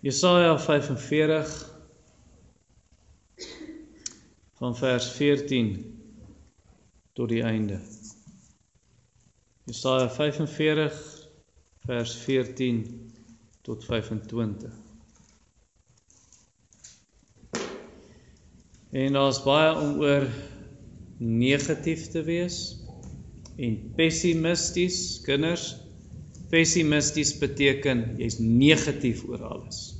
Jesaja 45 van vers 14 tot die einde. Jesaja 45 vers 14 tot 25. En daar's baie om oor negatief te wees en pessimisties kinders pessimisties beteken jy's negatief oor alles.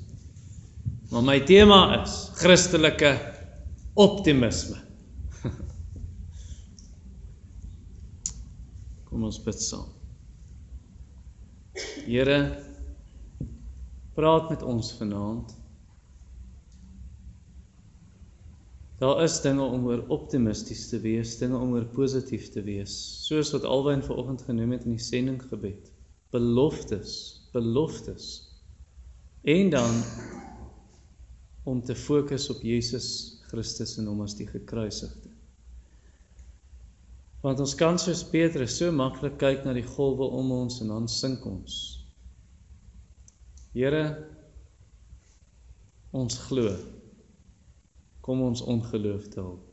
Maar my tema is Christelike optimisme. Kom ons bid saam. Here praat met ons vanaand. Daar is dinge om oor optimisties te wees, dinge om oor positief te wees, soos wat Alwyn vanoggend genoem het in die sendinggebed. Beloftes, beloftes. En dan om te fokus op Jesus Christus en hom as die gekruisigde. Want ons kan soos Petrus so maklik kyk na die golwe om ons en dan sink ons. Here ons glo. Kom ons ongeloof te help.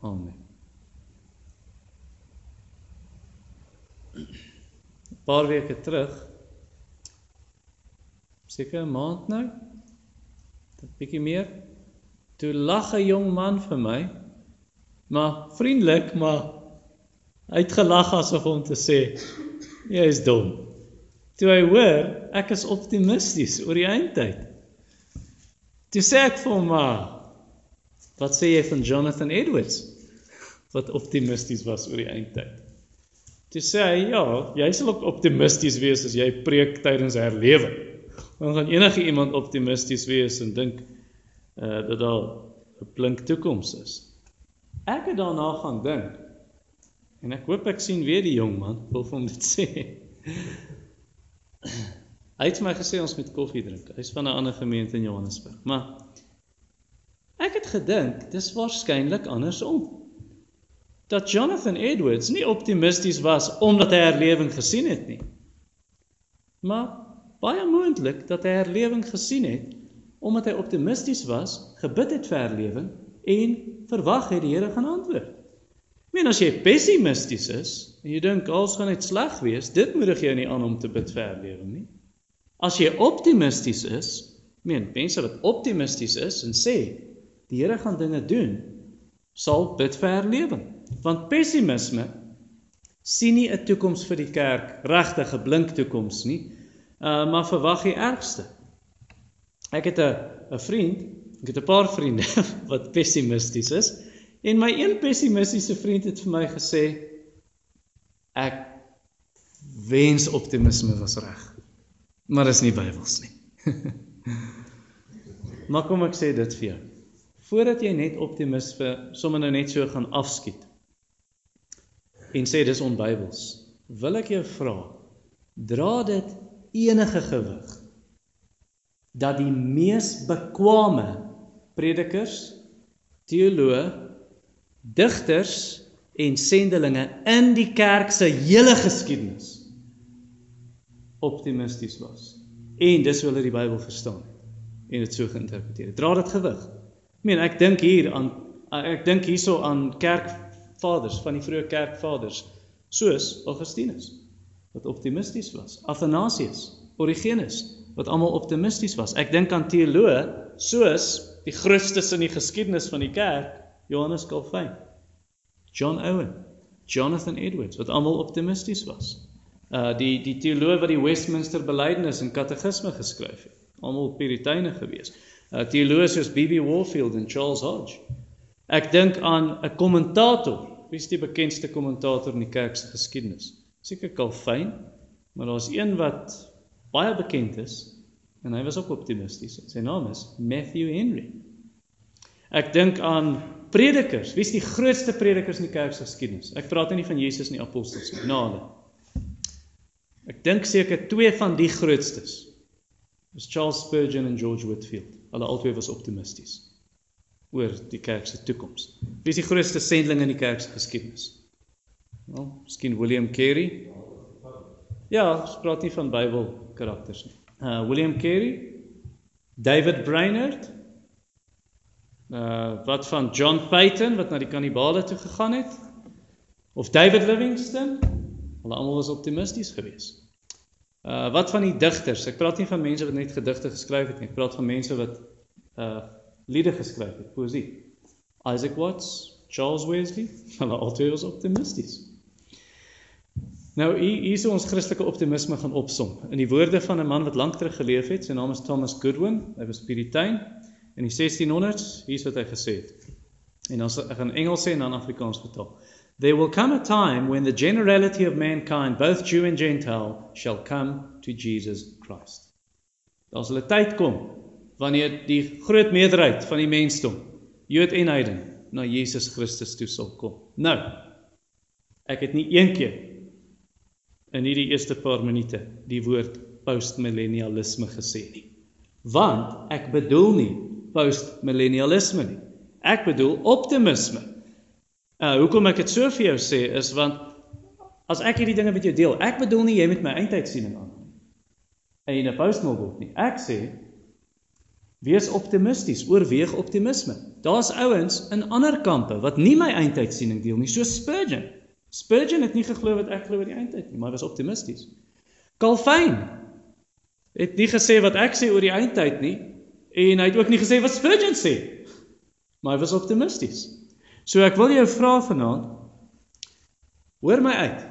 Amen. Paar weke terug seker 'n maand nou 'n bietjie meer toe lag 'n jong man vir my maar vriendelik, maar hy het gelag asof om te sê jy is dom. Toe hy hoor ek is optimisties oor die eindtyd. Toe sê ek vir hom maar wat sê jy van Jonathan Edwards wat optimisties was oor die eindtyd? Toe sê hy ja, jy sal ook optimisties wees as jy preek tydens herlewing. Dan gaan enige iemand optimisties wees en dink uh dat daar 'n blink toekoms is. Ek het daarna gaan dink. En ek hoop ek sien weer die jong man, wil hom dit sê. Hy het my gesê ons moet koffie drink. Hy's van 'n ander gemeente in Johannesburg. Maar ek het gedink dis waarskynlik andersom. Dat Jonathan Edwards nie optimisties was omdat hy herlewing gesien het nie. Maar baie moontlik dat hy herlewing gesien het omdat hy optimisties was, gebid het vir herlewing en verwag het die Here gaan antwoord. Ek meen as jy pessimisties is en jy dink alles gaan net sleg wees, dit moedig jou nie aan om te bid vir herlewing nie. As jy optimisties is, meen mense wat optimisties is en sê die Here gaan dinge doen, sal bid vir herlewing. Want pessimisme sien nie 'n toekoms vir die kerk, regtig 'n blink toekoms nie, uh, maar verwag die ergste. Ek het 'n 'n vriend Ek het 'n paar vriende wat pessimisties is en my een pessimistiese vriend het vir my gesê ek wens optimisme was reg. Maar dis nie Bybels nie. maar kom ek sê dit vir jou. Voordat jy net optimis vir sommer nou net so gaan afskiet en sê dis onbybels, wil ek jou vra, dra dit enige gewig dat die mees bekwame predikers, teoloë, digters en sendelinge in die kerk se hele geskiedenis optimisties was. En dis hoe hulle die Bybel verstaan het en dit so geïnterpreteer het. Dra dit gewig. Ek meen ek dink hier aan ek dink hierso aan kerkvaders van die vroeë kerkvaders soos Augustinus wat optimisties was. Athanasius, Origenes wat almal optimisties was. Ek dink aan teoloë soos die grootste in die geskiedenis van die kerk, Johannes Calvin, John Owen, Jonathan Edwards wat almal optimisties was. Uh die die teoloog wat die Westminster Belydenis en Katekisme geskryf het, almal puriteine gewees. Uh teoloë soos B.B. Warfield en Charles Hodge. Ek dink aan 'n kommentator, wie is die bekendste kommentator in die kerk se geskiedenis? Seker Calvin, maar daar's een wat baie bekend is En hy was ook optimisties. Sy naam is Matthew Henry. Ek dink aan predikers. Wie is die grootste predikers in die kerk se geskiedenis? Ek praat nie van Jesus nie, apostels nie, hulle. Ek dink seker twee van die grootstes. Is Charles Spurgeon en George Whitefield. Hulle albei was optimisties oor die kerk se toekoms. Wie is die grootste sendeling in die kerk se geskiedenis? Nou, miskien William Carey. Ja, ons praat nie van Bybel karakters nie uh, William Carey, David Brainerd? Uh wat van John Peyton wat na die kannibale toe gegaan het? Of David Livingstone? Hulle almal was optimisties geweest. Uh wat van die digters? Ek praat nie van mense wat net gedigte geskryf het nie. Ek praat van mense wat uh liede geskryf het, poesie. Isaac Watts, Charles Wesley, hulle albei was optimisties. Nou hier is ons Christelike optimisme gaan opsom. In die woorde van 'n man wat lank terug geleef het, sy naam is Thomas Goodwin. Hy was Puritein in die 1600s. Hier's wat hy gesê het. En dan ek gaan Engels sê en dan Afrikaans vertaal. There will come a time when the generality of mankind, both Jew and Gentile, shall come to Jesus Christ. Daar sal 'n tyd kom wanneer die groot meerderheid van die mensdom, Jood en heiden, na Jesus Christus toe sal kom. Nou, ek het nie een keer in hierdie eerste paar minute die woord postmillennialisme gesê nie. Want ek bedoel nie postmillennialisme nie. Ek bedoel optimisme. Uh hoekom ek dit so vir jou sê is want as ek hierdie dinge met jou deel, ek bedoel nie jy moet my eindtydsiening aan nie. En 'n postmil word nie. Ek sê wees optimisties, oorweeg optimisme. Daar's ouens in ander kampe wat nie my eindtydsiening deel nie, so Spurgeon. Spurgeon het nie geglo wat ek glo oor die eindtyd nie, maar hy was optimisties. Calvin het nie gesê wat ek sê oor die eindtyd nie en hy het ook nie gesê wat Spurgeon sê. Maar hy was optimisties. So ek wil jou vra vanaand hoor my uit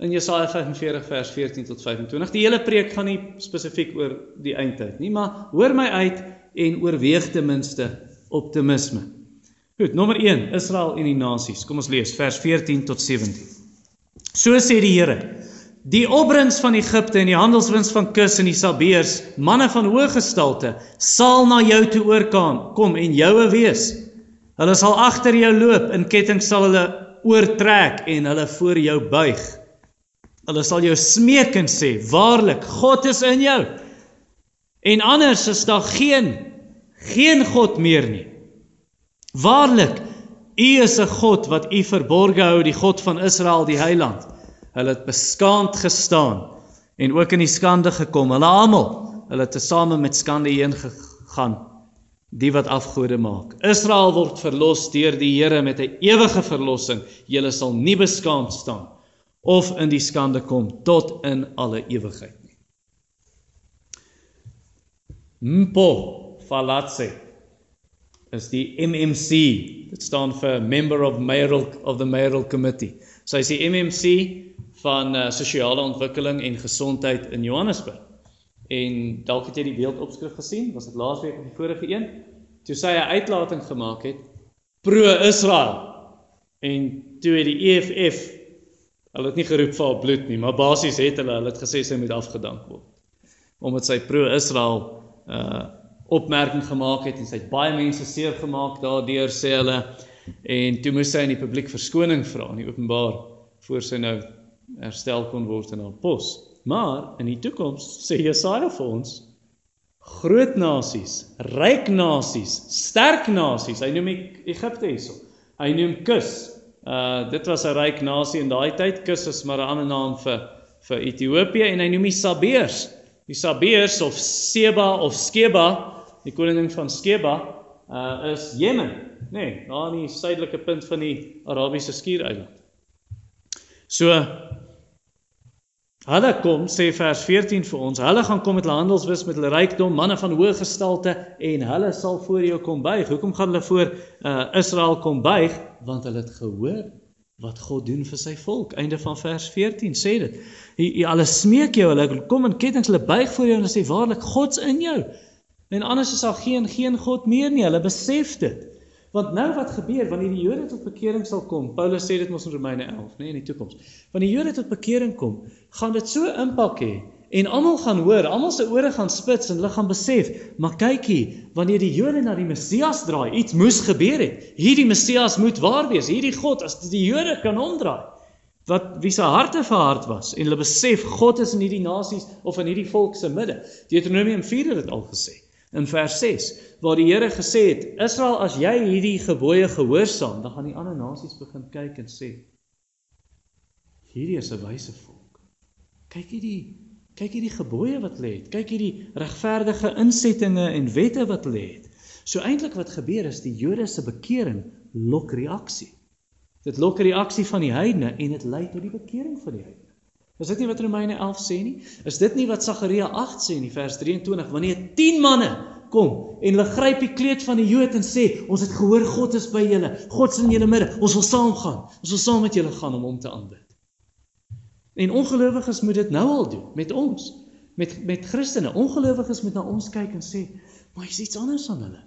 in Jesaja 45 vers 14 tot 25. Die hele preek gaan nie spesifiek oor die eindtyd nie, maar hoor my uit en oorweeg ten minste optimisme. Goed, nommer 1, Israel en die nasies. Kom ons lees vers 14 tot 17. So sê die Here: Die opbrengs van Egipte en die handelswins van Kus en die Sabeers, manne van hoë gestalte, sal na jou toe oorkom kom en joue wees. Hulle sal agter jou loop, in ketting sal hulle oortrek en hulle voor jou buig. Hulle sal jou smeek en sê: "Waarlik, God is in jou." En anders is daar geen geen God meer nie. Waarlik, U is 'n God wat U verborge hou, die God van Israel, die Heiland. Hulle het beskaamd gestaan en ook in die skande gekom. Hulle almal, hulle het tesame met skande heen gegaan, die wat afgode maak. Israel word verlos deur die Here met 'n ewige verlossing. Julle sal nie beskaamd staan of in die skande kom tot in alle ewigheid nie. Mpo falatse is die MMC. Dit staan vir Member of Mayoral of the Mayoral Committee. So hy's die MMC van uh, sosiale ontwikkeling en gesondheid in Johannesburg. En dalk het jy die beeldopskrif gesien, was dit laasweek of die vorige een, toe sy 'n uitlating gemaak het pro-Israel. En toe het die EFF hulle het nie geroep vir haar bloed nie, maar basies het hulle hulle het gesê sy moet afgedank word omdat sy pro-Israel uh opmerking gemaak het en sy het baie mense seer gemaak daardeur sê hulle en toe moes sy in die publiek verskoning vra in die openbaar voor sy nou herstel kon word in haar pos. Maar in die toekoms sê Jesaja vir ons groot nasies, ryk nasies, sterk nasies. Hy noem Egipte hierso. Hy noem Kus. Uh dit was 'n ryk nasie in daai tyd. Kus is maar 'n ander naam vir vir Ethiopië en hy noem die Sabeers. Die Sabeers of Seba of Skeba die koning van Skeba uh is Jemen, nê, nee, daar aan die suidelike punt van die Arabiese skiereiland. So hulle kom sê vers 14 vir ons, hulle gaan kom met hulle handelswis met hulle rykdom, manne van hoë gestalte en hulle sal voor jou kom buig. Hoekom gaan hulle voor uh Israel kom buig? Want hulle het gehoor wat God doen vir sy volk. Einde van vers 14 sê dit. Jy alles smeek jou, hulle kom in kettinge, hulle buig voor jou en hulle sê waarlik God's in jou. En anders is daar geen geen God meer nie. Hulle besef dit. Want nou wat gebeur wanneer die Jode tot bekering sal kom? Paulus sê dit mos in Romeine 11, nê, nee, in die toekoms. Wanneer die Jode tot bekering kom, gaan dit so impak hê en almal gaan hoor, almal se ore gaan spits en hulle gaan besef, maar kykie, wanneer die Jode na die Messias draai, iets moes gebeur het. Hierdie Messias moet waar wees. Hierdie God as die Jode kan omdraai wat wie se harte verhard was en hulle besef God is in hierdie nasies of in hierdie volk se midde. Deuteronomium 4 het dit al gesê in vers 6 waar die Here gesê het Israel as jy hierdie gebooie gehoorsaam dan gaan die ander nasies begin kyk en sê hierdie is 'n wyse volk kyk hierdie Kyk hierdie gebooie wat lê het. Kyk hierdie regverdige insettinge en wette wat lê het. So eintlik wat gebeur is die Jode se bekering lok reaksie. Dit lok reaksie van die heidene en dit lei tot die bekering van die heidene. Is dit nie wat Romeine 11 sê nie? Is dit nie wat Sagaria 8 sê in vers 23 wanneer 10 manne kom en hulle gryp die kleed van die Jood en sê ons het gehoor God is by julle. God is in julle midde. Ons wil saam gaan. Ons wil saam met julle gaan om hom te aanbid. En ongelowiges moet dit nou al doen met ons. Met met Christene. Ongelowiges moet na ons kyk en sê, "Maar hier's iets anders aan hulle."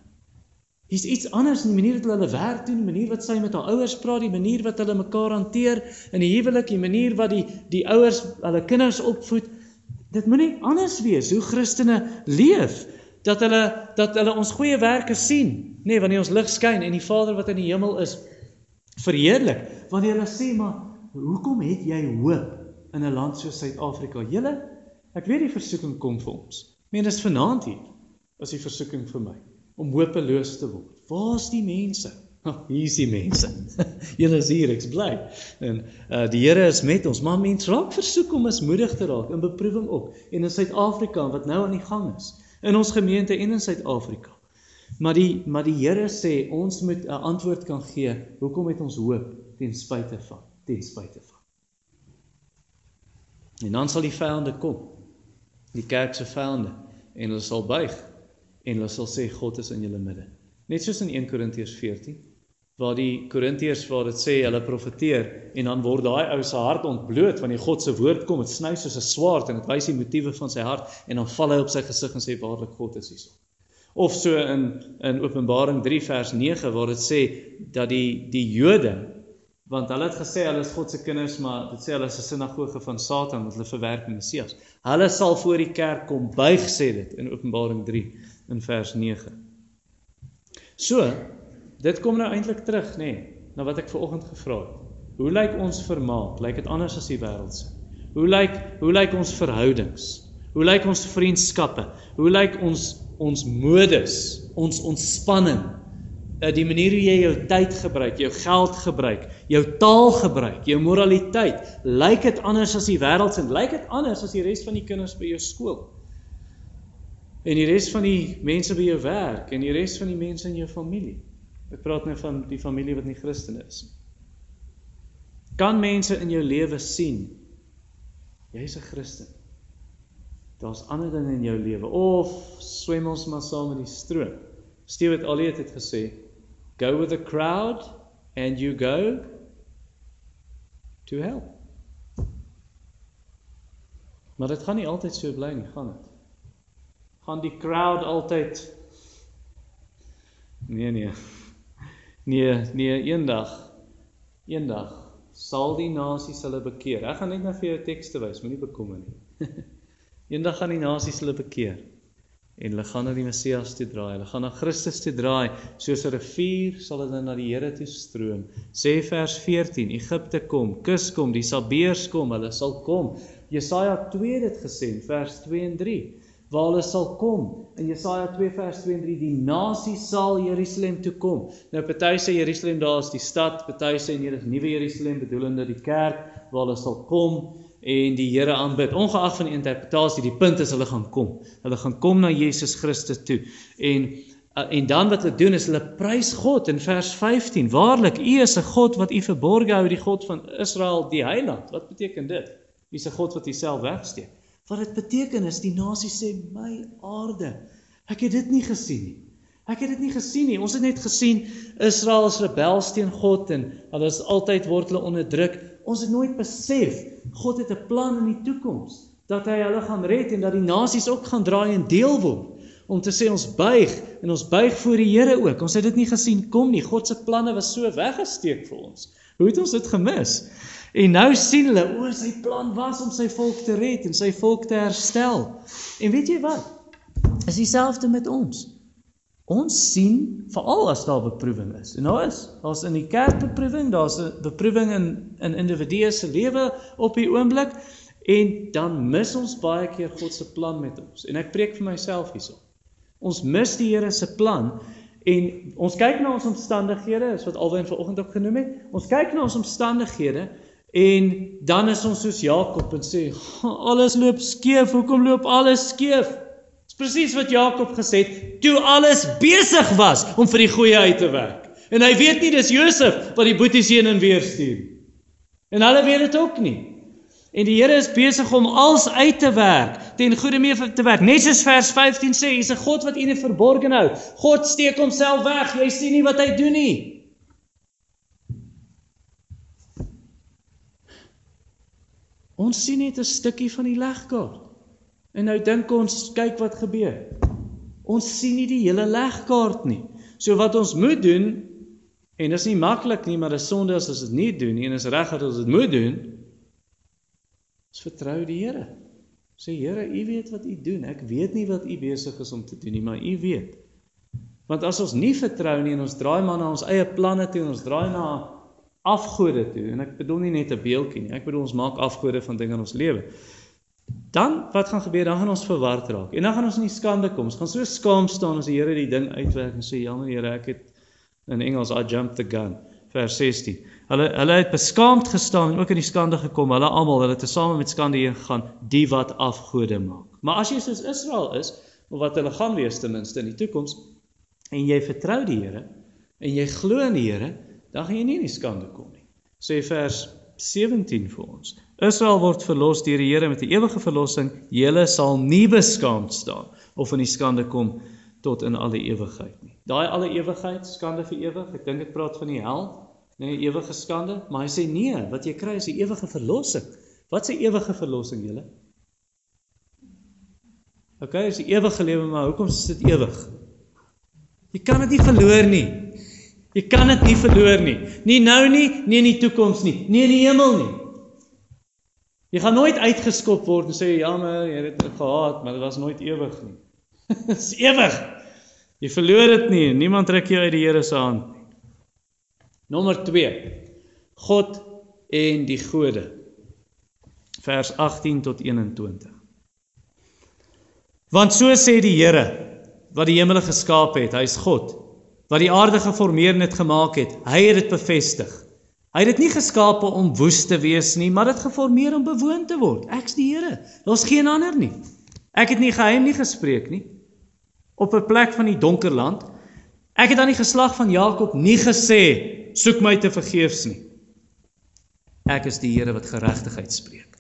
Hier's iets anders in die manier wat hulle werk doen, die manier wat sy met haar ouers praat, die manier wat hulle mekaar hanteer in die huwelik, die manier wat die die ouers hulle kinders opvoed. Dit moenie anders wees hoe Christene leef dat hulle dat hulle ons goeie werke sien, nê, nee, wanneer ons lig skyn en die Vader wat in die hemel is verheerlik. Wanneer hulle sê maar hoekom het jy hoop in 'n land soos Suid-Afrika? Julle, ek weet die versoeking kom vir ons. Meen dis vanaand hier. Is die versoeking vir my om hopeloos te word. Waar's die mense? Oh, hier is die mense. Julle is hier, ek's bly. En uh die Here is met ons, maar mense raak versoek om mismoedig te raak in beproewing ook en in Suid-Afrika wat nou aan die gang is in ons gemeente en in Suid-Afrika. Maar die maar die Here sê ons moet 'n antwoord kan gee. Hoekom het ons hoop ten spyte van ten spyte van. En dan sal die vyande kom. Die kerk se vyande en hulle sal buig en hulle sal sê God is in julle midde. Net soos in 1 Korintiërs 14 waar die Korintiërs waar dit sê hulle profeteer en dan word daai ou se hart ontbloot wanneer God se woord kom, dit sny soos 'n swaard en dit wys die motiewe van sy hart en dan val hy op sy gesig en sê waarlik God is hier. Of so in in Openbaring 3 vers 9 waar dit sê dat die die Jode want hulle het gesê hulle is God se kinders maar dit sê hulle is 'n sinagoge van Satan want hulle verwerp die Messias. Hulle sal voor die kerk kom buig sê dit in Openbaring 3 in vers 9. So Dit kom nou eintlik terug, nê, nee, na wat ek ver oggend gevra het. Hoe lyk ons vermaak? Lyk dit anders as die wêreld se? Hoe lyk hoe lyk ons verhoudings? Hoe lyk ons vriendskappe? Hoe lyk ons ons modus, ons ontspanning? Uh, die manier hoe jy jou tyd gebruik, jou geld gebruik, jou taal gebruik, jou moraliteit, lyk dit anders as die wêreld se? Lyk dit anders as die res van die kinders by jou skool? En die res van die mense by jou werk en die res van die mense in jou familie? Ek praat nou van die familie wat nie Christen is. Kan mense in jou lewe sien jy's 'n Christen? Daar's ander dinge in jou lewe of swem ons maar saam in die stroom. Stewart Elliot het gesê, "Go with the crowd and you go to hell." Maar dit gaan nie altyd so bly nie, gaan dit? Gaan die crowd altyd Nee nee. Nee, nee, eendag eendag sal die nasies hulle bekeer. Ek gaan net nou vir jou tekste wys, moenie bekommer nie. eendag gaan die nasies hulle bekeer en hulle gaan na die Messias toe draai. Hulle gaan na Christus toe draai, soos 'n rivier sal hulle na die Here toe stroom. Sê vers 14, Egipte kom, Kus kom, die Sabeers kom, hulle sal kom. Jesaja 2 het dit gesê in vers 2 en 3 waar hulle sal kom. In Jesaja 2 vers 2 en 3 die nasie sal Jerusalem toe kom. Nou party sê Jerusalem daar is die stad, party sê nee, dis nuwe Jerusalem bedoelende die kerk waar hulle sal kom en die Here aanbid. Ongeag van die interpretasie, die punt is hulle gaan kom. Hulle gaan kom na Jesus Christus toe. En en dan wat hulle doen is hulle prys God in vers 15. Waarlik, U is 'n God wat U verborge hou, die God van Israel, die Heiland. Wat beteken dit? U is 'n God wat U self wegsteek. Wat dit beteken is die nasie sê my aarde. Ek het dit nie gesien nie. Ek het dit nie gesien nie. Ons het net gesien Israel is rebels teen God en hulle is altyd word hulle onderdruk. Ons het nooit besef God het 'n plan in die toekoms dat hy hulle gaan red en dat die nasies ook gaan draai en deel word om te sê ons buig en ons buig voor die Here ook. Ons het dit nie gesien kom nie. God se planne was so weggesteek vir ons. Hoe het ons dit gemis? En nou sien hulle, o, sy plan was om sy volk te red en sy volk te herstel. En weet jy wat? Is dieselfde met ons. Ons sien veral as daar beproewing is. En daar is, daar's in die kerk beproewing, daar's 'n beproewing in in individue se lewe op die oomblik en dan mis ons baie keer God se plan met ons. En ek preek vir myself hierso. Ons mis die Here se plan en ons kyk na ons omstandighede, is wat alwen vanoggend ook genoem het. Ons kyk na ons omstandighede En dan is ons soos Jakob en sê, alles loop skeef. Hoekom loop alles skeef? Dis presies wat Jakob gesê het toe alles besig was om vir die goeie uit te werk. En hy weet nie dis Josef wat die boeties heen en weer stuur. En hulle weet dit ook nie. En die Here is besig om alles uit te werk, ten goeie mee te werk. Net soos vers 15 sê, hy's 'n God wat u nie verborge hou. God steek homself weg. Jy sien nie wat hy doen nie. Ons sien net 'n stukkie van die legkaart. En nou dink ons, kyk wat gebeur. Ons sien nie die hele legkaart nie. So wat ons moet doen en dit is nie maklik nie, maar dit is sonde as ons dit nie doen nie en is reg dat ons dit moet doen. Ons vertrou die Here. Sê Here, U weet wat U doen. Ek weet nie wat U besig is om te doen nie, maar U weet. Want as ons nie vertrou nie en ons draai maar na ons eie planne toe en ons draai na afgode toe en ek bedoel nie net 'n beeldjie nie. Ek bedoel ons maak afgode van dinge in ons lewe. Dan wat gaan gebeur? Dan gaan ons verward raak. En dan gaan ons in die skande kom. Ons gaan so skaam staan as die Here die ding uitwerk en sê jammer Here, ek het in Engels I jumped the gun. Vers 16. Hulle hulle het beskaamd gestaan en ook in die skande gekom. Hulle almal, hulle het tesame met skande heen gegaan, die wat afgode maak. Maar as jy soos Israel is, of wat hulle gaan wees ten minste in die toekoms, en jy vertrou die Here en jy glo in die Here, dan gaan jy nie in die skande kom nie. Sê vers 17 vir ons. Israel word verlos deur die Here met 'n ewige verlossing. Julle sal nie beskaamd staan of in die skande kom tot in alle ewigheid nie. Daai alle ewigheid, skande vir ewig. Ek dink dit praat van die hel, nee, ewige skande, maar hy sê nee, wat jy kry is 'n ewige verlossing. Wat 'n ewige verlossing julle? OK, is die ewige lewe, maar hoekom is dit ewig? Jy kan dit nie verloor nie. Jy kan dit nie verloor nie. Nie nou nie, nie in die toekoms nie, nie in die hemel nie. Jy gaan nooit uitgeskop word en sê jammer, jy het dit gehad, maar dit was nooit ewig nie. Dit is ewig. Jy verloor dit nie. Niemand trek jou uit die Here se hand nie. Nommer 2. God en die gode. Vers 18 tot 21. Want so sê die Here wat die hemele geskaap het, hy's God wat die aarde geformeer en dit gemaak het. Hy het dit bevestig. Hy het dit nie geskape om woes te wees nie, maar dit geformeer om bewoon te word. Ek's die Here. Daar's geen ander nie. Ek het nie geheim nie gespreek nie op 'n plek van die donker land. Ek het aan die geslag van Jakob nie gesê soek my te vergeefs nie. Ek is die Here wat geregtigheid spreek,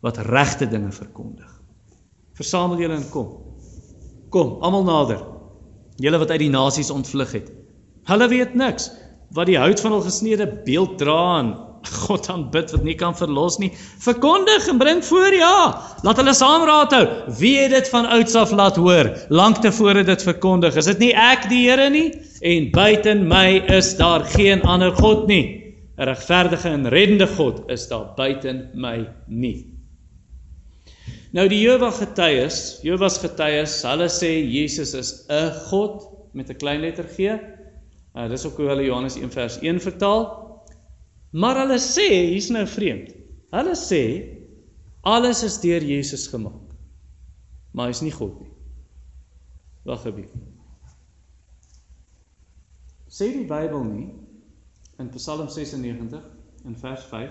wat regte dinge verkondig. Versamel julle en kom. Kom, almal nader julle wat uit die nasies ontvlug het. Hulle weet niks wat die hout van hul gesneede beeld dra en God aanbid wat nie kan verlos nie. Verkondig en bring voor ja. Laat hulle saamraad hou. Wie het dit van ouds af laat hoor? Lank tevore dit verkondig. Is dit nie ek die Here nie? En buiten my is daar geen ander God nie. 'n Regverdige en reddende God is daar buiten my nie. Nou die Jehova getuies, Jehovah's getuies, hulle sê Jesus is 'n God met 'n klein letter G. Uh, dis ook hoe hulle Johannes 1 vers 1 vertaal. Maar hulle sê, hier's nou vreemd. Hulle sê alles is deur Jesus gemaak. Maar hy's nie God nie. Wag 'n bietjie. Sê die Bybel nie in Psalm 96 in vers 5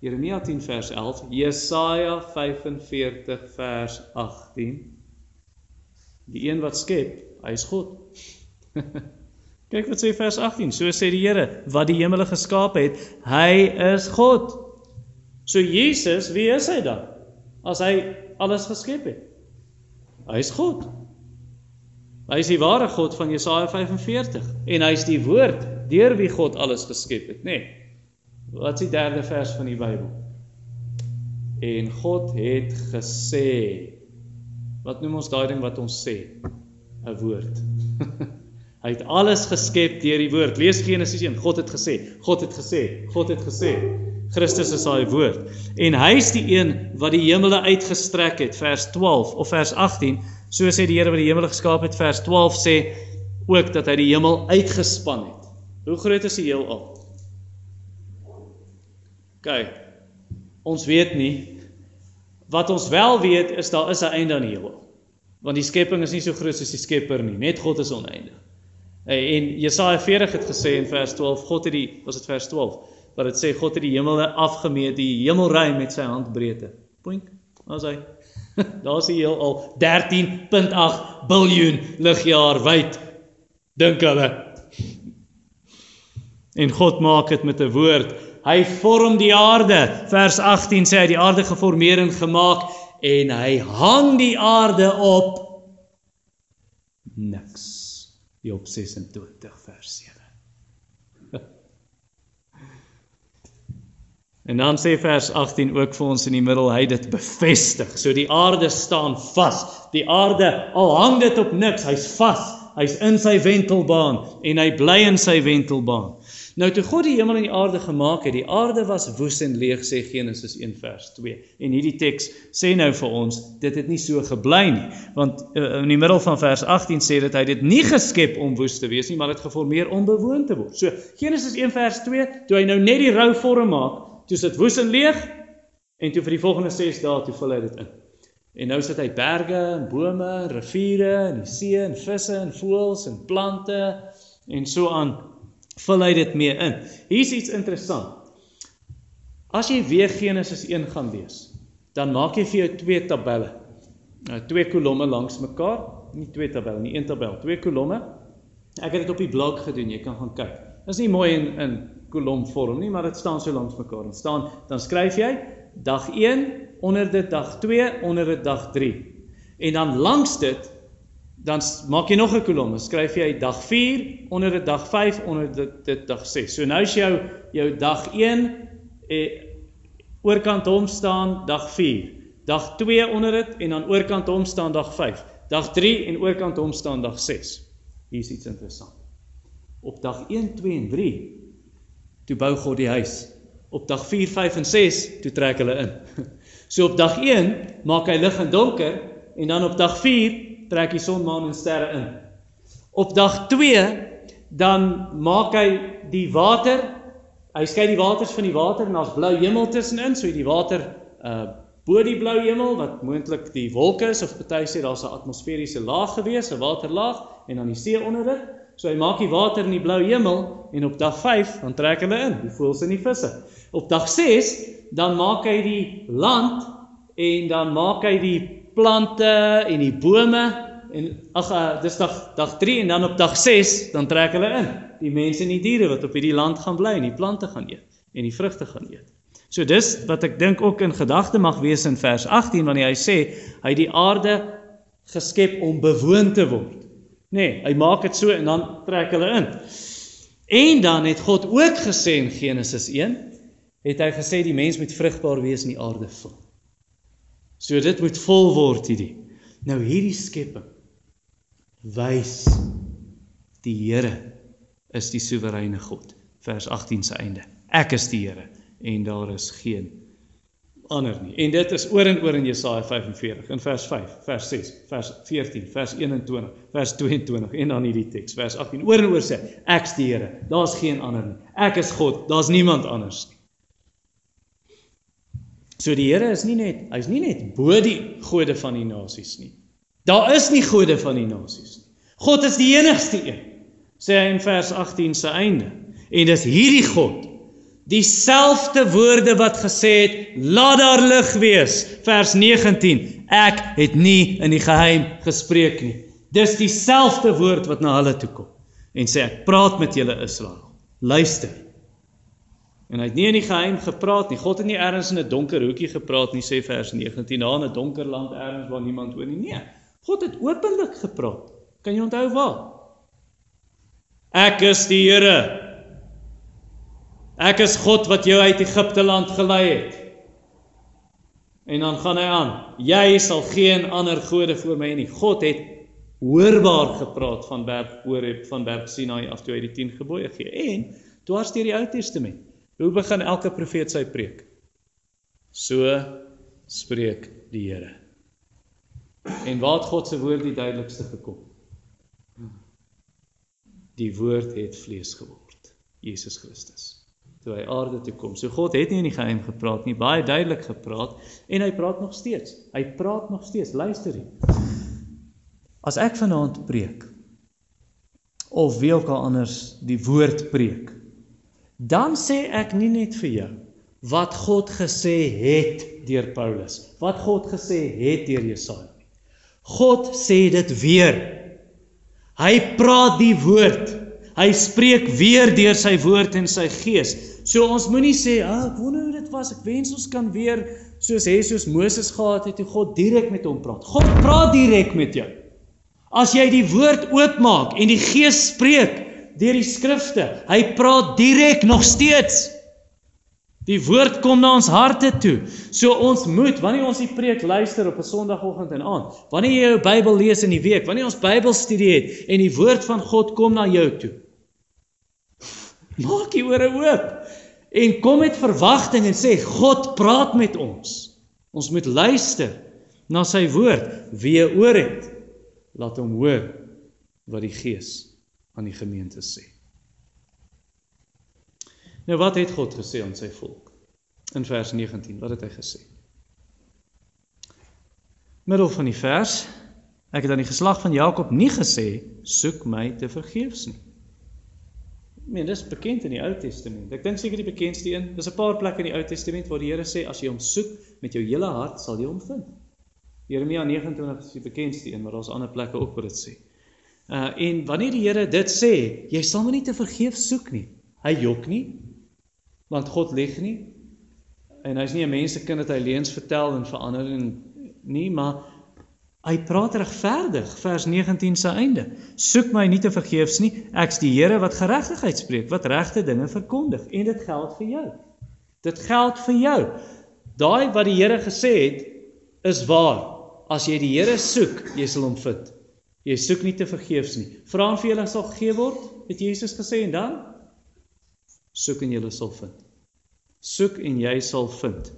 Jeremia 10 vers 11, Jesaja 45 vers 18. Die een wat skep, hy is God. Kyk wat sê vers 18. So sê die Here wat die hemele geskaap het, hy is God. So Jesus, wie is hy dan? As hy alles geskep het. Hy is God. Hy is die ware God van Jesaja 45 en hy is die woord deur wie God alles geskep het, nê? Nee. Wat is die derde vers van die Bybel? En God het gesê. Wat noem ons daai ding wat ons sê? 'n Woord. Hy het alles geskep deur die woord. Lees Genesis 1. God het gesê, God het gesê, God het gesê. Christus is daai woord. En hy is die een wat die hemele uitgestrek het, vers 12 of vers 18. So sê die Here wat die hemele geskaap het, vers 12 sê ook dat hy die hemel uitgespan het. Hoe groot is die heelal? Kyk. Ons weet nie wat ons wel weet is daar is 'n einde aan die hemel. Want die skepping is nie so groot soos die Skepper nie. Net God is oneindig. En Jesaja 40 het gesê in vers 12, God het die was dit vers 12. wat dit sê God het die hemele afgemeet, die hemelruim met sy handbreedte. Poink. Daar's hy. Daar's hy heel al 13.8 biljoen ligjaar wyd. Dink hulle. En God maak dit met 'n woord. Hy vorm die aarde. Vers 18 sê hy die aarde geformeer en gemaak en hy hang die aarde op niks. Job 26 vers 7. En dan sê vers 18 ook vir ons in die middel hy dit bevestig. So die aarde staan vas. Die aarde al hang dit op niks, hy's vas. Hy's in sy wentelbaan en hy bly in sy wentelbaan. Nou toe God die hemel en die aarde gemaak het, die aarde was woes en leeg sê Genesis 1 vers 2. En hierdie teks sê nou vir ons, dit het nie so gebly nie, want uh, in die middel van vers 18 sê dit hy het dit nie geskep om woes te wees nie, maar dit geformeer om bewoon te word. So Genesis 1 vers 2, toe hy nou net die rou vorm maak, toe sit woes en leeg en toe vir die volgende 6 dae toe vul hy dit in. En nou sit hy berge en bome, riviere en die see en visse en voëls en plante en so aan vul hy dit mee in. Hier's iets interessant. As jy weer Genesis 1 gaan lees, dan maak jy vir jou twee tabelle. Nou twee kolomme langs mekaar, nie twee tabelle nie, een tabel, twee kolomme. Ek het dit op die blog gedoen, jy kan gaan kyk. Dit is nie mooi in in kolomvorm nie, maar dit staan so langs mekaar. Dit staan dan skryf jy dag 1 onder dit dag 2 onder dit dag 3. En dan langs dit dan maak jy nog 'n kolom. Skryf jy dag 4 onder dit dag 5 onder dit dit dag 6. So nou is jou jou dag 1 eh oorkant hom staan dag 4. Dag 2 onder dit en dan oorkant hom staan dag 5. Dag 3 en oorkant hom staan dag 6. Hier is iets interessant. Op dag 1, 2 en 3 toe bou God die huis. Op dag 4, 5 en 6 toe trek hulle in. So op dag 1 maak hy lig en donker en dan op dag trek die son, maan en sterre in. Op dag 2 dan maak hy die water, hy skei die waters van die water en daar's blou hemel tussenin, so die water uh bo die blou hemel wat moontlik die wolke is of party sê daar's 'n atmosferiese laag gewees, 'n waterlaag en dan die see onder dit. So hy maak die water in die blou hemel en op dag 5 dan trek hulle in, die voëls en die visse. Op dag 6 dan maak hy die land en dan maak hy die plante en die bome en ag uh, dis dag dag 3 en dan op dag 6 dan trek hulle in die mense en die diere wat op hierdie land gaan bly en die plante gaan eet en die vrugte gaan eet. So dis wat ek dink ook in gedagte mag wees in vers 18 wanneer hy sê hy die aarde geskep om bewoon te word. Nee, hy maak dit so en dan trek hulle in. En dan het God ook gesê in Genesis 1 het hy gesê die mens moet vrugbaar wees en die aarde vul. So dit moet vol word hierdie. Nou hierdie skepping wys die Here is die soewereine God. Vers 18 se einde. Ek is die Here en daar is geen ander nie. En dit is oor en oor in Jesaja 45 in vers 5, vers 6, vers 14, vers 21, vers 22 en dan hierdie teks vers 18 oor en oor sê ek's die Here. Daar's geen ander nie. Ek is God. Daar's niemand anders nie. So die Here is nie net hy's nie net bo die gode van die nasies nie. Daar is nie gode van die nasies nie. God is die enigste een. Sê hy in vers 18 se einde. En dis hierdie God dieselfde woorde wat gesê het laat daar lig wees vers 19 ek het nie in die geheim gespreek nie dis dieselfde woord wat na hulle toe kom en sê ek praat met julle Israel luister En hy het nie in die geheim gepraat nie. God het nie ergens in 'n donker hoekie gepraat nie, sê vers 19, na 'n donker land ergens waar niemand woon nie. Nee, God het openlik gepraat. Kan jy onthou waar? Ek is die Here. Ek is God wat jou uit Egipte land gelei het. En dan gaan hy aan. Jy sal geen ander gode voor my hê nie. God het hoorbaar gepraat van berg Horeb, van berg Sinai af toe hy die 10 gebooie gee. En dwars deur die Ou Testament Hoe begin elke profeet sy preek? So spreek die Here. En waar het God se woord die duidelikste gekom? Die woord het vlees geword. Jesus Christus. Toe hy aarde toe kom. So God het nie in die geheim gepraat nie, baie duidelik gepraat en hy praat nog steeds. Hy praat nog steeds. Luister hier. As ek vanaand preek of wie ook al anders die woord preek, dan sê ek nie net vir jou wat God gesê het deur Paulus, wat God gesê het deur Jesaja nie. God sê dit weer. Hy praat die woord. Hy spreek weer deur sy woord en sy gees. So ons moenie sê, "Ag, ah, wonder hoe dit was. Ek wens ons kan weer soos soos Moses gehad het, hoe God direk met hom praat." God praat direk met jou. As jy die woord oopmaak en die gees spreek, deur die skrifte. Hy praat direk nog steeds. Die woord kom na ons harte toe. So ons moet wanneer ons die preek luister op 'n Sondagoggend en aand, wanneer jy jou Bybel lees in die week, wanneer ons Bybelstudie het en die woord van God kom na jou toe. Maak die ore oop en kom met verwagting en sê God praat met ons. Ons moet luister na sy woord. Wie oor het, laat hom hoor wat die Gees aan die gemeente sê. Nou wat het God gesê aan sy volk? In vers 19, wat het hy gesê? Middel van die vers, ek het aan die geslag van Jakob nie gesê soek my te vergeefs nie. Ek meen dis bekend in die Ou Testament. Ek dink seker die bekendste een, dis 'n paar plekke in die Ou Testament waar die Here sê as jy hom soek met jou hele hart, sal jy hom vind. Jeremia 29 is die bekendste een, maar daar's ander plekke ook waar dit sê. Uh en wanneer die Here dit sê, jy sal my nie te vergeef soek nie. Hy jok nie. Want God lieg nie. En hy's nie 'n mensekind dat hy leuns vertel en verander en nie, maar hy praat regverdig, vers 19 se einde. Soek my nie te vergeefs nie. Ek's die Here wat geregtigheid spreek, wat regte dinge verkondig en dit geld vir jou. Dit geld vir jou. Daai wat die Here gesê het, is waar. As jy die Here soek, jy sal hom vind. Jy soek nie te vergeefs nie. Vra en vir julle sal gegee word, het Jesus gesê en dan soek en julle sal vind. Soek en jy sal vind.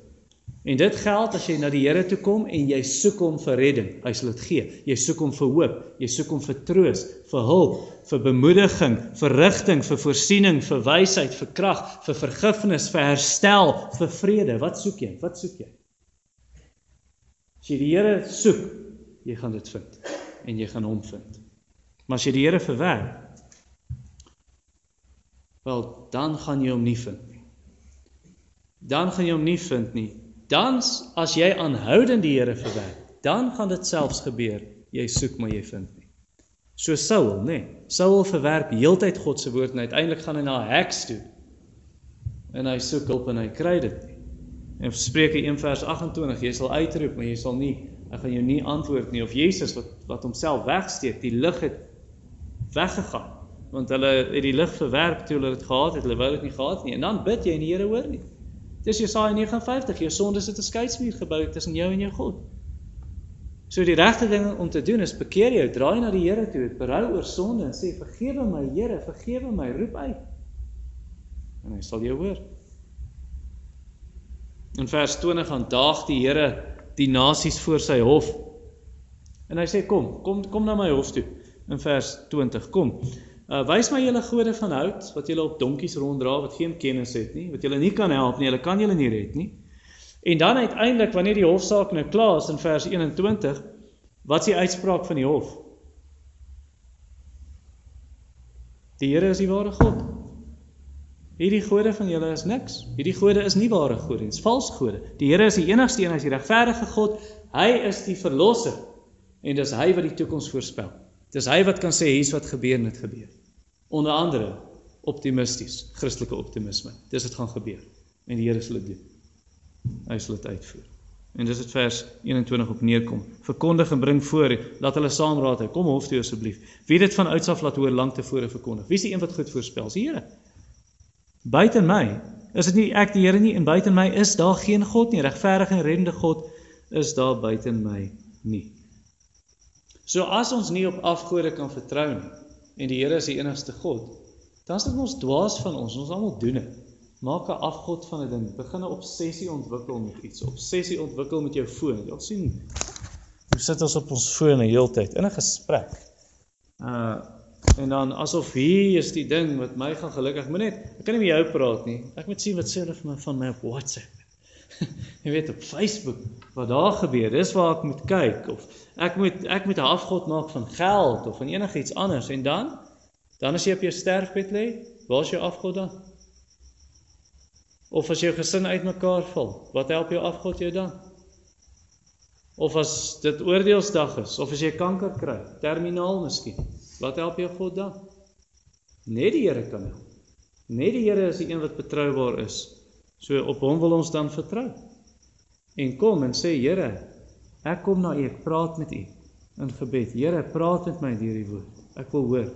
En dit geld as jy na die Here toe kom en jy soek hom vir redding. Hy sal dit gee. Jy soek hom vir hoop, jy soek hom vir troos, vir hulp, vir bemoediging, vir rigting, vir voorsiening, vir wysheid, vir krag, vir vergifnis, vir herstel, vir vrede. Wat soek jy? Wat soek jy? As jy die Here soek, jy gaan dit vind en jy gaan hom vind. Maar as jy die Here verwerp, wel dan gaan jy hom nie vind nie. Dan gaan jy hom nie vind nie. Dan as jy aanhoudend die Here verwerp, dan gaan dit selfs gebeur, jy soek maar jy vind nie. So Saul, nê? Nee, Saul verwerp heeltyd God se woord en uiteindelik gaan hy na 'n heks toe. En hy soek hulp en hy kry dit nie. En Spreuke 1 vers 28, jy sal uitroep, maar jy sal nie Hy gaan jou nie antwoord nie of Jesus wat wat homself wegsteek, die lig het weggegaan. Want hulle het die lig verwerp toe hulle dit gehad het, hulle wou dit nie gehad nie. En dan bid jy en die Here hoor nie. Dis Jesaja 59, jou sondes het 'n skeidsmuur gebou tussen jou en jou God. So die regte ding om te doen is bekeer jou, draai na die Here toe, berou oor sonde en sê vergewe my Here, vergewe my, roep uit. En hy sal jou hoor. In vers 20 gaan daag die Here die nasies voor sy hof. En hy sê kom, kom kom na my hof toe in vers 20. Kom. Uh wys my julle gode van hout wat julle op donkies ronddra wat geen kennis het nie, wat julle nie kan help nie, hulle kan julle nie red nie. En dan uiteindelik wanneer die hofsaak nou klaar is in vers 21, wat is die uitspraak van die hof? Die Here is die ware God. Hierdie gode van julle is niks. Hierdie gode is nie ware gode nie, dit is valse gode. Die Here is die enigste een, hy is die regverdige God. Hy is die verlosser en dis hy wat die toekoms voorspel. Dis hy wat kan sê hier's wat gebeur en dit gebeur. Onder andere optimisties, Christelike optimisme. Dis wat gaan gebeur en die Here sal dit doen. Hy sal dit uitvoer. En dis dit vers 21 op neerkom. Verkondig en bring voor, laat hulle saamraad. Kom hof toe asseblief. Wie dit van ouds af laat hoor lank tevore verkondig. Wie is die een wat goed voorspel? Die Here. Buiten my is dit nie ek die Here nie en buiten my is daar geen God nie. Regverdige en reddende God is daar buiten my nie. So as ons nie op afgode kan vertrou nie en die Here is die enigste God, dan is dit ons dwaas van ons. Ons almal doen dit. Maak 'n afgod van 'n ding. Begin 'n obsessie ontwikkel met iets. Obsessie ontwikkel met jou foon. Jy sien hoe sit ons op ons fone heeltyd in 'n gesprek. Uh En dan asof hier is die ding wat my gaan gelukkig. Moet net ek kan nie met jou praat nie. Ek moet sien wat sê hulle van my van my op WhatsApp. Jy weet op Facebook wat daar gebeur. Dis waar ek moet kyk of ek moet ek moet 'n afgod maak van geld of van enigiets anders en dan dan as jy op jou sterfbed lê, waar is jou afgod dan? Of as jou gesin uitmekaar val, wat help jou afgod jou dan? Of as dit oordeelsdag is, of as jy kanker kry, terminaal miskien, wat help jou God dan? Net die Here kan help. Net die Here is die een wat betroubaar is. So op hom wil ons dan vertrou. En kom en sê Here, ek kom na U, ek praat met U in gebed. Here, praat met my deur die woord. Ek wil hoor.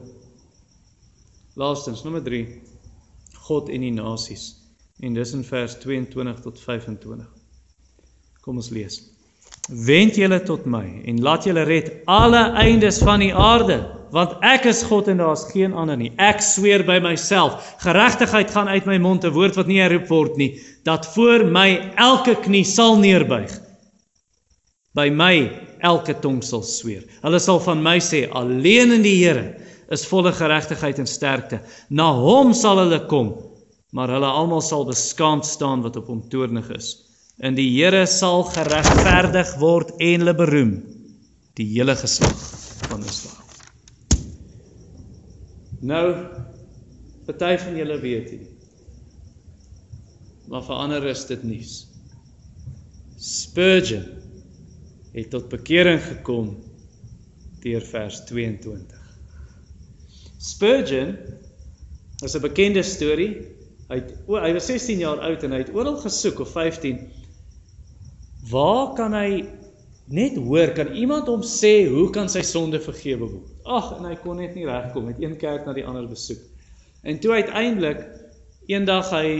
Laastens, nommer 3. God en die nasies. En dis in vers 22 tot 25. Kom ons lees. Wend julle tot my en laat julle red alle eindes van die aarde, want ek is God en daar's geen ander nie. Ek sweer by myself, geregtigheid gaan uit my mond, 'n woord wat nie herroep word nie, dat voor my elke knie sal neerbuig. By my elke tong sal sweer. Hulle sal van my sê, alleen in die Here is volle geregtigheid en sterkte. Na hom sal hulle kom, maar hulle almal sal beskaamd staan wat op hom toornig is. In die Here sal geregverdig word en hulle beroem die hele geslag van Israel. Nou party van julle weet dit. Maar vir ander is dit nuus. Spurgeon het tot bekering gekom deur vers 22. Spurgeon is 'n bekende storie. Hy het, o, hy was 16 jaar oud en hy het oral gesoek of 15 Waar kan hy net hoor kan iemand hom sê hoe kan sy sonde vergewe word? Ag, en hy kon net nie regkom met een kerk na die ander besoek. En toe uiteindelik eendag hy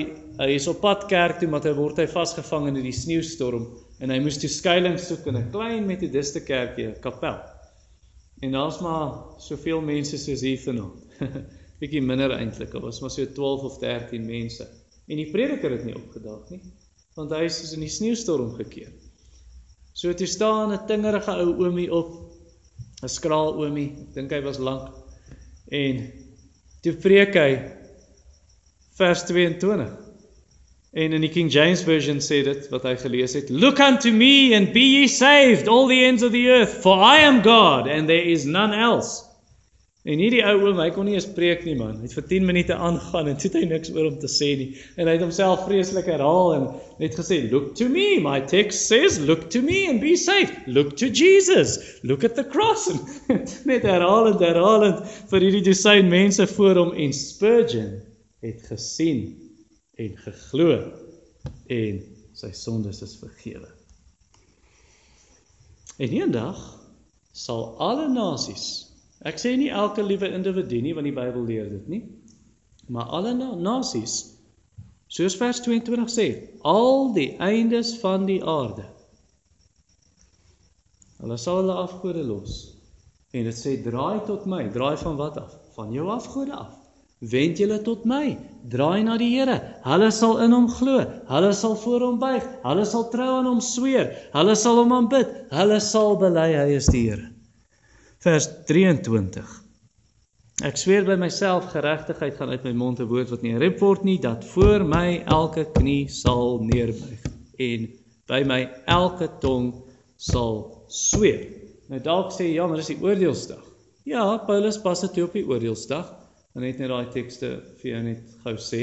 hy is op pad kerk toe, maar hy word hy vasgevang in die sneeustorm en hy moes toe skuilings soek in 'n klein metodiste kerkie, kapel. En daar's maar soveel mense soos hier vanaand. Bietjie minder eintlik, daar was maar so 12 of 13 mense. En die prediker het nie opgedaag nie want hy is in die sneeustorm gekeer. So toe staan 'n tingerige ou oomie op, 'n skraal oomie, ek dink hy was lank. En toe preek hy vers 22. En in die King James version sê dit wat hy gelees het, "Look unto me and be ye saved all the ends of the earth, for I am God and there is none else." En hierdie ou oom, hy kon nie eens preek nie man. Hy het vir 10 minute aangaan en het hy niks oor om te sê nie. En hy het homself vreeslik herhaal en net gesê, "Look to me. My text says, look to me and be saved. Look to Jesus. Look at the cross." En net herhaal en herhaal en vir hierdie dosyn mense voor hom en Spurgeon het gesien en geglo en sy sondes is vergewe. En eendag sal alle nasies Ek sê nie elke liewe individu nie want die Bybel leer dit nie. Maar alle na nasies soos vers 22 sê, al die eindes van die aarde. Hulle sal hulle afgode los. En dit sê draai tot my, draai van wat af? Van jou afgode af. Wend julle tot my, draai na die Here. Hulle sal in hom glo. Hulle sal voor hom buig. Hulle sal trou aan hom sweer. Hulle sal hom aanbid. Hulle sal bely hy is die Here vers 23. Ek sweer by myself geregtigheid gaan uit my mond 'n woord wat nie rep word nie dat voor my elke knie sal neerbuig en by my elke tong sal sweer. Nou dalk sê ja, maar dis die oordeelsdag. Ja, Paulus pas dit op die oordeelsdag. Dan net net daai tekste vir jou net gou sê.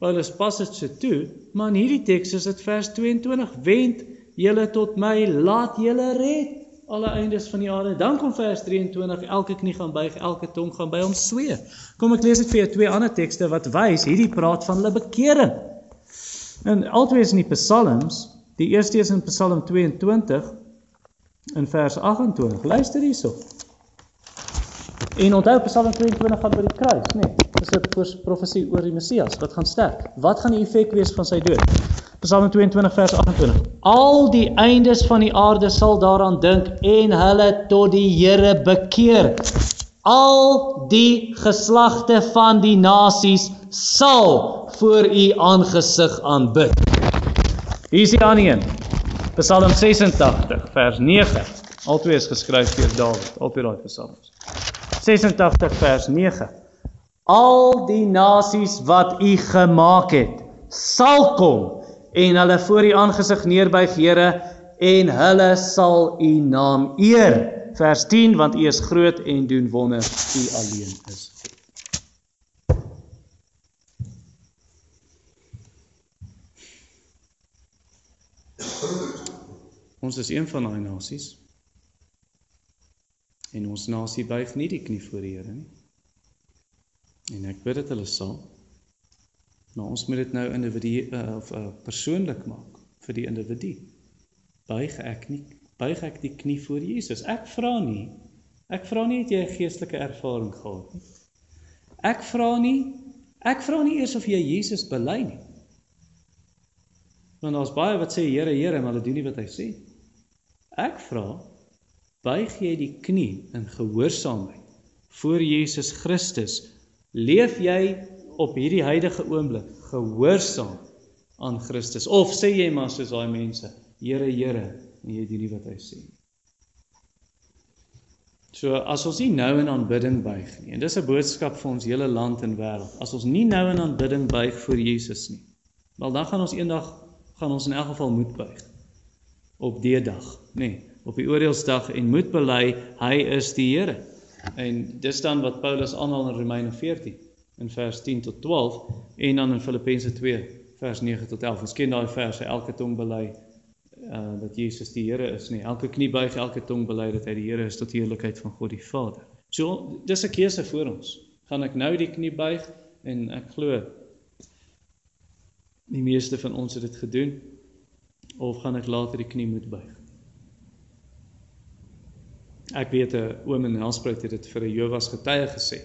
Paulus pas dit so toe, maar in hierdie teks is dit vers 22: Wend julle tot my, laat julle red alle eindes van die aarde. Dan kom vers 23, elke knie gaan buig, elke tong gaan by hom sweer. Kom ek lees dit vir jou twee ander tekste wat wys hierdie praat van hulle bekering. En albei is in die Psalms. Die eerste is in Psalm 22 in vers 28. Luister hierso. En onthou Psalm 22 gaan by die kruis, nê? Nee, dis 'n profesie oor die Messias wat gaan sterk. Wat gaan die effek wees van sy dood? Psalm 22 vers 28. Al die eindes van die aarde sal daaraan dink en hulle tot die Here bekeer. Al die geslagte van die nasies sal voor u aangesig aanbid. Hier is die ander een. Psalm 86 vers 9. Albei is geskryf deur Dawid, albei daai psalms. 86 vers 9. Al die nasies wat U gemaak het, sal kom en hulle voor u aangesig neerbuig, Here, en hulle sal u naam eer. Vers 10, want u is groot en doen wonder, u alleen is. Ons is een van daai nasies. En ons nasie buig nie die knie voor die Here nie. En ek bid dat hulle sal Maar ons moet dit nou individu uh, of uh, persoonlik maak vir die individu. Buig ek nie buig ek die knie voor Jesus. Ek vra nie. Ek vra nie het jy 'n geestelike ervaring gehad nie. Ek vra nie ek vra nie eers of jy Jesus bely nie. Want daar's baie wat sê Here, Here, maar hulle doen nie wat hy sê. Ek vra, buig jy die knie in gehoorsaamheid voor Jesus Christus? Leef jy op hierdie huidige oomblik gehoorsaam aan Christus of sê jy maar soos daai mense, Here, Here, en jy doen nie wat hy sê nie? So as ons nie nou in aanbidding buig nie, en dis 'n boodskap vir ons hele land en wêreld. As ons nie nou in aanbidding buig voor Jesus nie, wel dan gaan ons eendag gaan ons in elk geval moet buig op die dag, nê, nee, op die oordeelsdag en moet bely hy is die Here. En dis dan wat Paulus aanhaal in Romeine 14 in vers 10 tot 12 en dan in Filippense 2 vers 9 tot 11. Ons ken daai verse, elke tong bely uh dat Jesus die Here is, nie. Elke knie buig, elke tong bely dat hy die Here is tot heerlikheid van God die Vader. So dis 'n keuse vir ons. Gaan ek nou die knie buig en ek glo Die meeste van ons het dit gedoen of gaan ek later die knie moet buig? Ek weet 'n oom in Nelspruit het dit vir 'n Jehovah's getuie gesê.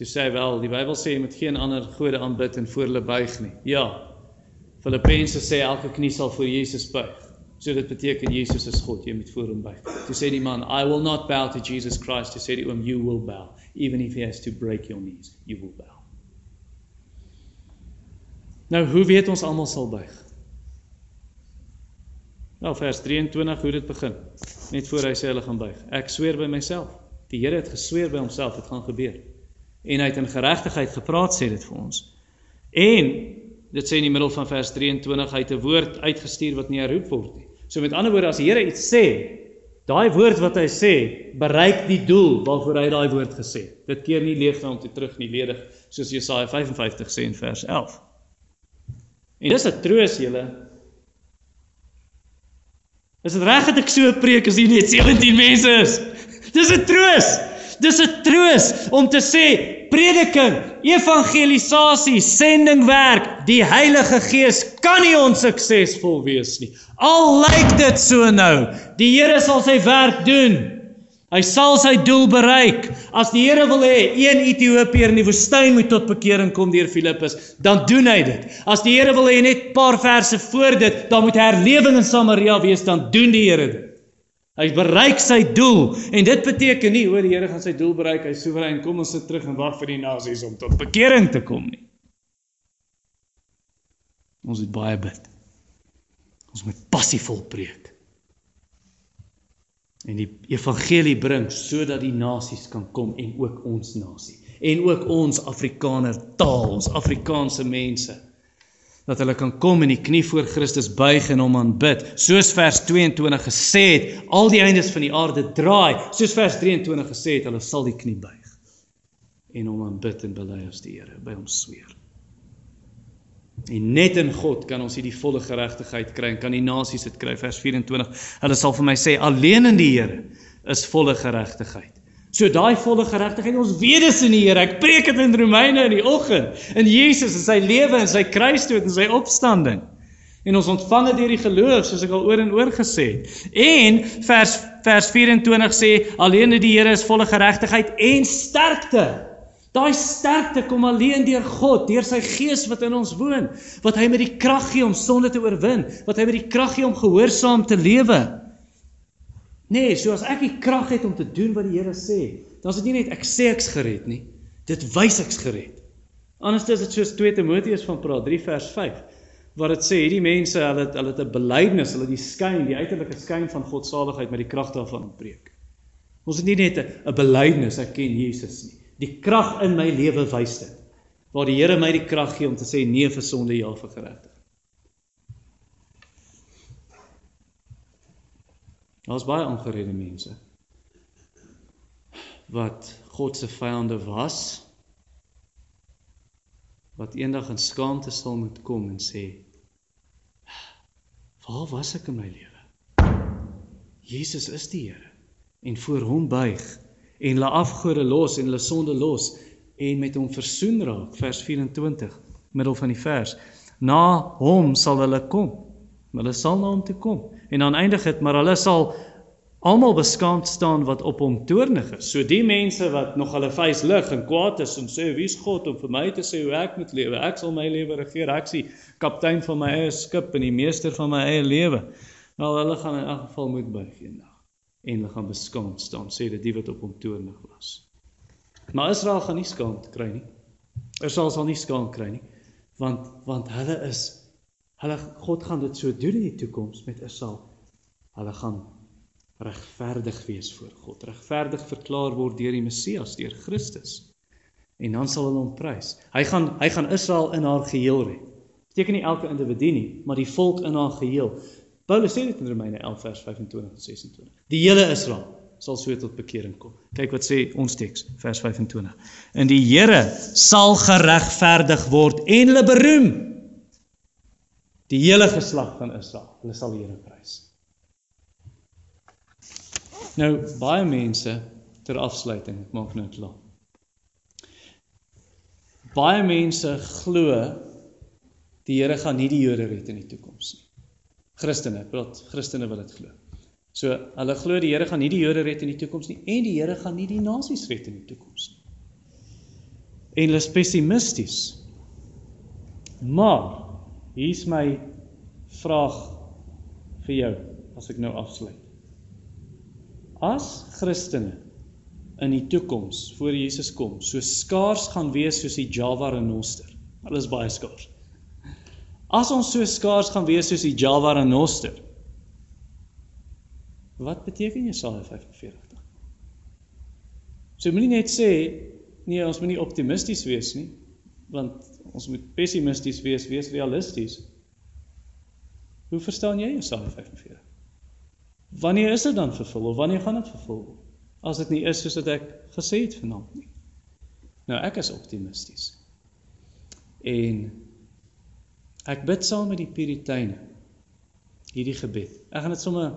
Toe sê hy wel, die Bybel sê jy moet geen ander gode aanbid en voor hulle buig nie. Ja. Filippense sê elke knie sal voor Jesus buig. So dit beteken Jesus is God, jy moet voor hom buig. Toe sê die man, I will not bow to Jesus Christ. Toe sê die oom, you will bow, even if he has to break your knees, you will bow. Nou hoe weet ons almal sal buig? Nou vers 23 hoe dit begin. Net voor hy sê hulle gaan buig. Ek sweer by myself. Die Here het gesweer by homself dit gaan gebeur. En hy het in geregtigheid gepraat sê dit vir ons. En dit sê in die middel van vers 23 hy het 'n woord uitgestuur wat nie herroep word nie. So met ander woorde as die Here iets sê, daai woord wat hy sê, bereik die doel waarvoor hy daai woord gesê het. Dit keer nie leeg na hom toe terug nie, ledig soos Jesaja 55 sê in vers 11. En dis 'n troos julle. Is dit reg dat ek so preek as hier net 17 mense is? Dis 'n troos. Dis 'n troos om te sê prediking, evangelisasie, sendingwerk, die Heilige Gees kan nie ons suksesvol wees nie. Al lyk dit so nou, die Here sal sy werk doen. Hy sal sy doel bereik. As die Here wil hê een Ethiopiër in die woestyn moet tot bekering kom deur Filippus, dan doen hy dit. As die Here wil hê net 'n paar verse voor dit, dan moet herlewing in Samaria wees, dan doen die Here dit. Hy bereik sy doel en dit beteken nie hoor die Here gaan sy doel bereik, hy soewerein kom ons sit terug en wag vir die nasies om tot bekering te kom nie. Ons moet baie bid. Ons moet passievol preek en die evangelie bring sodat die nasies kan kom en ook ons nasie en ook ons Afrikaner taal, ons Afrikaanse mense dat hulle kan kom en die knie voor Christus buig en hom aanbid. Soos vers 22 gesê het, al die eindes van die aarde draai, soos vers 23 gesê het, hulle sal die knie buig en hom aanbid en bely as die Here by hom sweer. En net in God kan ons hierdie volle geregtigheid kry en kan die nasies dit kry. Vers 24. Hulle sal vir my sê alleen in die Here is volle geregtigheid. So daai volle geregtigheid, ons weet dis in die Here. Ek preek dit in Romeine in die oggend. In Jesus en sy lewe en sy kruisdood en sy opstanding. En ons ontvang dit deur die geloof, soos ek al oor en oor gesê het. En vers vers 24 sê alleen in die Here is volle geregtigheid en sterkte. Daai sterkte kom alleen deur God, deur sy Gees wat in ons woon, wat hy met die krag gee om sonde te oorwin, wat hy met die krag gee om gehoorsaam te lewe. Nee, so as ek die krag het om te doen wat die Here sê, dan is dit nie net ek sê ek's gered nie, dit wys ek's gered. Anders is dit soos 2 Timoteus van praat 3 vers 5 waar dit sê hierdie mense hulle het hulle het 'n belydenis, hulle die skyn, die uiterlike skyn van God se saligheid met die krag daarvan preek. Ons het nie net 'n belydenis ek ken Jesus nie. Die krag in my lewe wys dit. Waar die Here my die krag gee om te sê nee vir sonde, ja vir geregtigheid. Daar's baie ongeredde mense. Wat God se vyande was wat eendag in skaamte sal moet kom en sê waar was ek in my lewe? Jesus is die Here. En voor hom buig en hulle afgode los en hulle sonde los en met hom versoen raak vers 24 middel van die vers. Na hom sal hulle kom hulle sal na hom toe kom en dan eindig dit maar hulle sal almal beskaamd staan wat op hom toornig is. So die mense wat nog hulle vuis lig en kwaad is en sê wie's God om vir my te sê hoe ek moet lewe? Ek sal my lewe regeer. Ek sien kaptein van my eie skip en die meester van my eie lewe. Wel hulle gaan in elk geval moet buig eendag en hulle gaan beskaamd staan sê dit die wat op hom toornig was. Maar Israel gaan nie skaamd kry nie. Israel sal nie skaamd kry nie want want hulle is hulle God gaan dit so doen in die toekoms met Israel. Hulle gaan regverdig wees voor God, regverdig verklaar word deur die Messias, deur Christus. En dan sal hulle hom prys. Hy gaan hy gaan Israel in haar geheel red. Beteken nie elke individu nie, maar die volk in haar geheel. Paulus sê dit in Romeine 11 vers 25 tot 26. Die hele Israel sal so tot bekering kom. Kyk wat sê ons teks, vers 25. En die Here sal geregverdig word en hulle beroem. Die hele geslag van Israel, hulle sal die Here prys. Nou baie mense ter afsluiting, ek maak nou klaar. Baie mense glo die Here gaan nie die Jode red in die toekoms nie. Christene, praat Christene wil dit glo. So hulle glo die Here gaan nie die Jode red in die toekoms nie en die Here gaan nie die nasies red in die toekoms nie. En hulle is pessimisties. Maar hier's my vraag vir jou as ek nou afsluit. As Christene in die toekoms voor Jesus kom, so skaars gaan wees soos die Java renoster. Hulle is baie skaars. As ons so skaars gaan wees soos die Java renoster. Wat beteken Jesaja 45? So moenie net sê nee, ons moenie optimisties wees nie, want ons moet pessimisties wees, wees realisties. Hoe verstaan jy Jesaja 45? Wanneer is dit dan vervul of wanneer gaan dit vervul word? As dit nie is soos wat ek gesê het vanaand nie. Nou ek is optimisties. En ek bid saam met die Puriteine hierdie gebed. Ek gaan dit sommer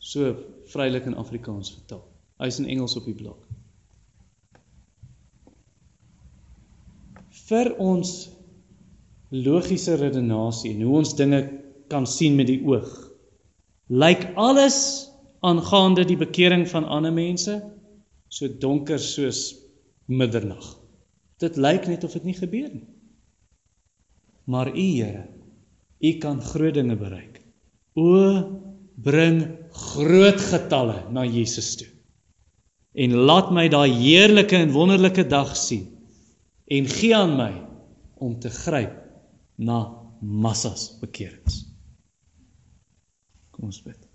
so vrylik in Afrikaans vertaal. Hy's in Engels op die blok. Vir ons logiese redenasie en hoe ons dinge kan sien met die oog lyk alles aangaande die bekering van ander mense so donker soos middernag. Dit lyk net of dit nie gebeur nie. Maar U Here, U kan groot dinge bereik. O bring groot getalle na Jesus toe. En laat my daai heerlike en wonderlike dag sien en gee aan my om te gryp na massas bekerings. Kom ons bid.